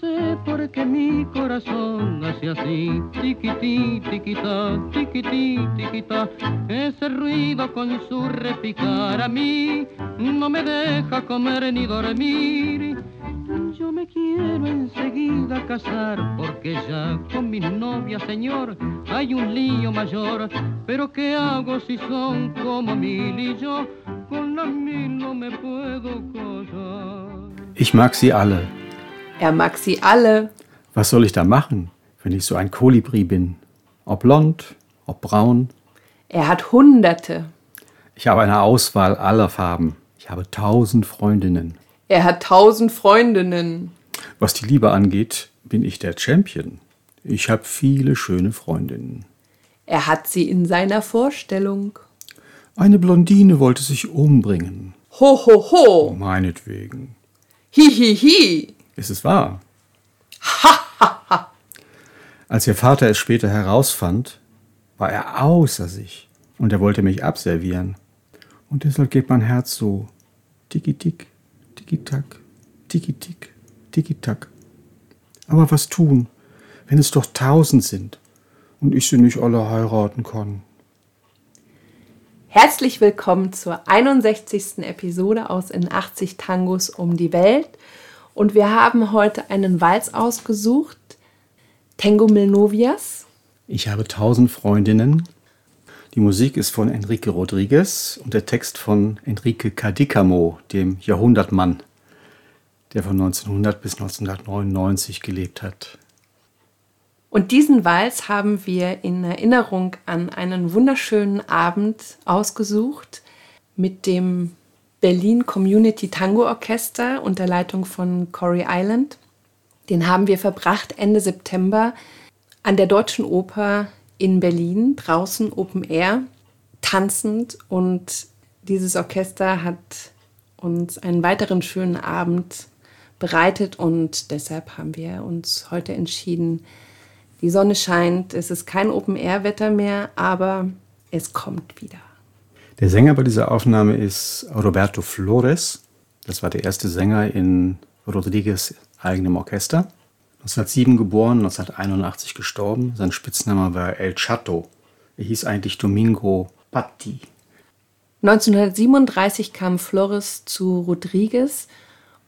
sé por qué mi corazón hace así, tiquití, tiquitá, tiquití. Ese ruido con su repicar a mí no me deja comer ni dormir. Yo me quiero enseguida casar porque ya con mi novia, señor, hay un lío mayor. Pero ¿qué hago si son como mil y yo con las mil no me puedo? Ich mag sie alle. Er mag sie alle. Was soll ich da machen, wenn ich so ein Kolibri bin? Ob blond, ob braun? Er hat Hunderte. Ich habe eine Auswahl aller Farben. Ich habe tausend Freundinnen. Er hat tausend Freundinnen. Was die Liebe angeht, bin ich der Champion. Ich habe viele schöne Freundinnen. Er hat sie in seiner Vorstellung. Eine Blondine wollte sich umbringen. Ho, ho, ho. Meinetwegen. Hi, hi, hi. Ist es wahr? Als ihr Vater es später herausfand, war er außer sich und er wollte mich abservieren. Und deshalb geht mein Herz so tiki-tick, tiki-tack, tiki-tick, tiki-tack. Aber was tun, wenn es doch tausend sind und ich sie nicht alle heiraten kann? Herzlich willkommen zur 61. Episode aus In 80 Tangos um die Welt. Und wir haben heute einen Walz ausgesucht, Tango Mil Novias. Ich habe tausend Freundinnen. Die Musik ist von Enrique Rodriguez und der Text von Enrique Cadicamo, dem Jahrhundertmann, der von 1900 bis 1999 gelebt hat. Und diesen Walz haben wir in Erinnerung an einen wunderschönen Abend ausgesucht mit dem Berlin Community Tango Orchester unter Leitung von Corey Island. Den haben wir verbracht Ende September an der Deutschen Oper in Berlin, draußen Open Air, tanzend. Und dieses Orchester hat uns einen weiteren schönen Abend bereitet und deshalb haben wir uns heute entschieden, die Sonne scheint, es ist kein Open-Air-Wetter mehr, aber es kommt wieder. Der Sänger bei dieser Aufnahme ist Roberto Flores. Das war der erste Sänger in Rodriguez eigenem Orchester. 1907 geboren, 1981 gestorben. Sein Spitzname war El Chato. Er hieß eigentlich Domingo Patti. 1937 kam Flores zu Rodriguez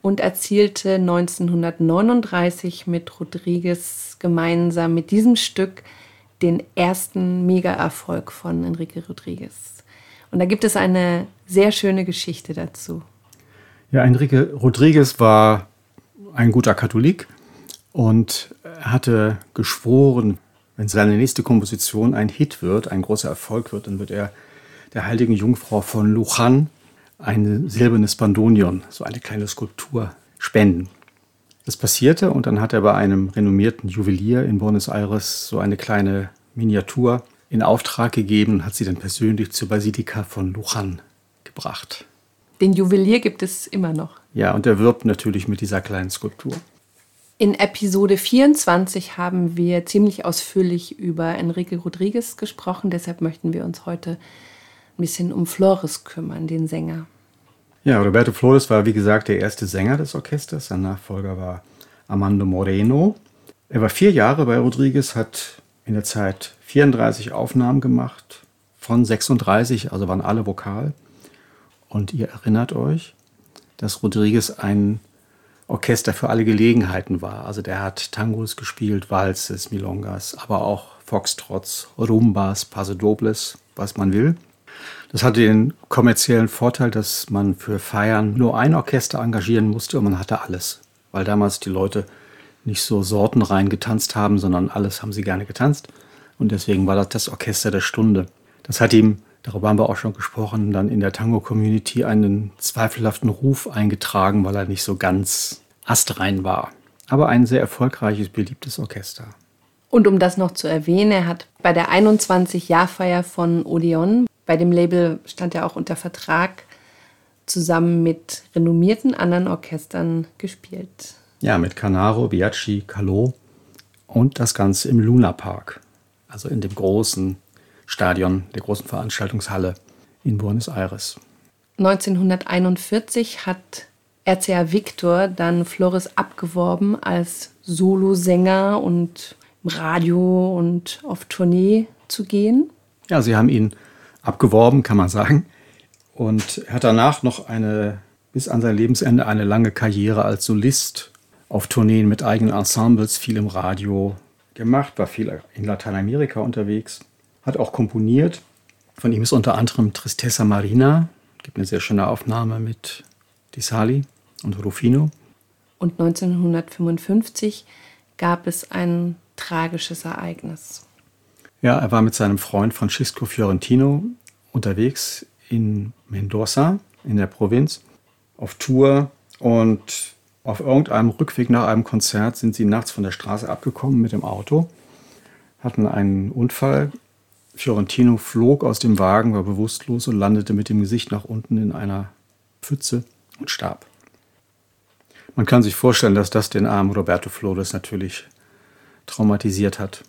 und erzielte 1939 mit Rodriguez gemeinsam mit diesem Stück den ersten Mega-Erfolg von Enrique Rodriguez. Und da gibt es eine sehr schöne Geschichte dazu. Ja, Enrique Rodriguez war ein guter Katholik und hatte geschworen, wenn seine nächste Komposition ein Hit wird, ein großer Erfolg wird, dann wird er der heiligen Jungfrau von Lujan ein silbernes Bandonion, so eine kleine Skulptur, spenden. Das passierte und dann hat er bei einem renommierten Juwelier in Buenos Aires so eine kleine Miniatur in Auftrag gegeben und hat sie dann persönlich zur Basilika von Lujan gebracht. Den Juwelier gibt es immer noch. Ja, und er wirbt natürlich mit dieser kleinen Skulptur. In Episode 24 haben wir ziemlich ausführlich über Enrique Rodriguez gesprochen, deshalb möchten wir uns heute ein bisschen um Flores kümmern, den Sänger. Ja, Roberto Flores war wie gesagt der erste Sänger des Orchesters. Sein Nachfolger war Armando Moreno. Er war vier Jahre bei Rodriguez, hat in der Zeit 34 Aufnahmen gemacht von 36, also waren alle vokal. Und ihr erinnert euch, dass Rodriguez ein Orchester für alle Gelegenheiten war. Also der hat Tangos gespielt, Walzes, Milongas, aber auch Foxtrots, Rumbas, Pasodobles, was man will. Das hatte den kommerziellen Vorteil, dass man für Feiern nur ein Orchester engagieren musste und man hatte alles. Weil damals die Leute nicht so sortenrein getanzt haben, sondern alles haben sie gerne getanzt. Und deswegen war das das Orchester der Stunde. Das hat ihm, darüber haben wir auch schon gesprochen, dann in der Tango-Community einen zweifelhaften Ruf eingetragen, weil er nicht so ganz astrein war. Aber ein sehr erfolgreiches, beliebtes Orchester. Und um das noch zu erwähnen, er hat bei der 21-Jahrfeier von Odeon, bei dem Label stand er auch unter Vertrag, zusammen mit renommierten anderen Orchestern gespielt. Ja, mit Canaro, Biaggi, Calot und das Ganze im Luna Park also in dem großen Stadion, der großen Veranstaltungshalle in Buenos Aires. 1941 hat RCA Victor dann Flores abgeworben, als Solosänger und im Radio und auf Tournee zu gehen. Ja, sie haben ihn abgeworben, kann man sagen. Und er hat danach noch eine, bis an sein Lebensende, eine lange Karriere als Solist auf Tourneen mit eigenen Ensembles, viel im Radio gemacht, war viel in Lateinamerika unterwegs, hat auch komponiert. Von ihm ist unter anderem Tristessa Marina, gibt eine sehr schöne Aufnahme mit Di Sali und Rufino. Und 1955 gab es ein tragisches Ereignis. Ja, er war mit seinem Freund Francisco Fiorentino unterwegs in Mendoza, in der Provinz, auf Tour und auf irgendeinem Rückweg nach einem Konzert sind sie nachts von der Straße abgekommen mit dem Auto, hatten einen Unfall. Fiorentino flog aus dem Wagen, war bewusstlos und landete mit dem Gesicht nach unten in einer Pfütze und starb. Man kann sich vorstellen, dass das den armen Roberto Flores natürlich traumatisiert hat.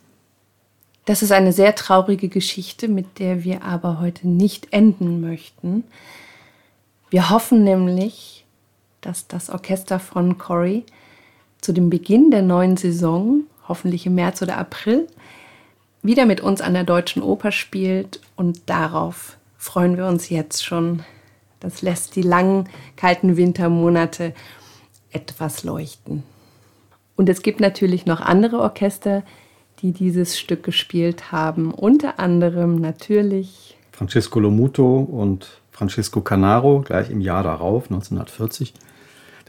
Das ist eine sehr traurige Geschichte, mit der wir aber heute nicht enden möchten. Wir hoffen nämlich, dass das Orchester von Cory zu dem Beginn der neuen Saison, hoffentlich im März oder April, wieder mit uns an der Deutschen Oper spielt und darauf freuen wir uns jetzt schon. Das lässt die langen, kalten Wintermonate etwas leuchten. Und es gibt natürlich noch andere Orchester, die dieses Stück gespielt haben. Unter anderem natürlich Francesco Lomuto und Francisco Canaro, gleich im Jahr darauf, 1940.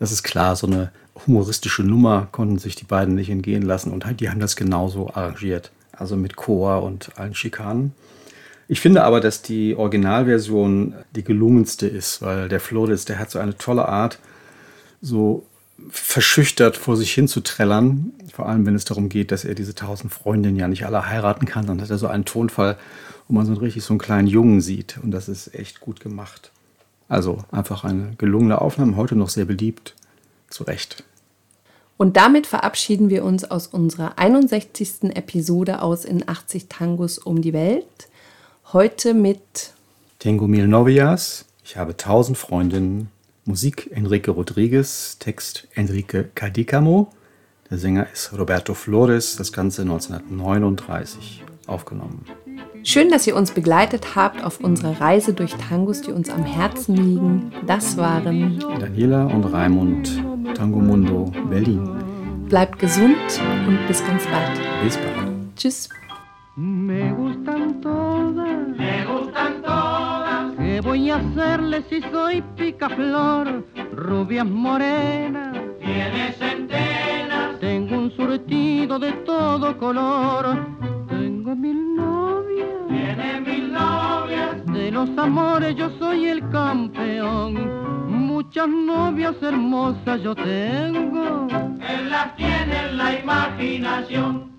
Das ist klar, so eine humoristische Nummer konnten sich die beiden nicht entgehen lassen und die haben das genauso arrangiert. Also mit Chor und allen Schikanen. Ich finde aber, dass die Originalversion die gelungenste ist, weil der Flores, der hat so eine tolle Art, so verschüchtert vor sich hin zu trällern. Vor allem, wenn es darum geht, dass er diese tausend Freundinnen ja nicht alle heiraten kann. Dann hat er so einen Tonfall, wo man so richtig so einen kleinen Jungen sieht. Und das ist echt gut gemacht. Also einfach eine gelungene Aufnahme, heute noch sehr beliebt. Zu Recht. Und damit verabschieden wir uns aus unserer 61. Episode aus in 80 Tangos um die Welt. Heute mit Tengo Mil Novias. Ich habe tausend Freundinnen. Musik Enrique Rodriguez, Text Enrique Cadicamo. Der Sänger ist Roberto Flores, das Ganze 1939 aufgenommen. Schön, dass ihr uns begleitet habt auf unserer Reise durch Tangos, die uns am Herzen liegen. Das waren Daniela und Raimund, Tango Mundo, Berlin. Bleibt gesund und bis ganz bald. Bis bald. Tschüss. Me gustan todas, me gustan todas. ¿Qué voy a hacerle si soy picaflor? Rubias morenas, tiene centenas. Tengo un surtido de todo color. Los amores yo soy el campeón. Muchas novias hermosas yo tengo. Él las tiene en la imaginación.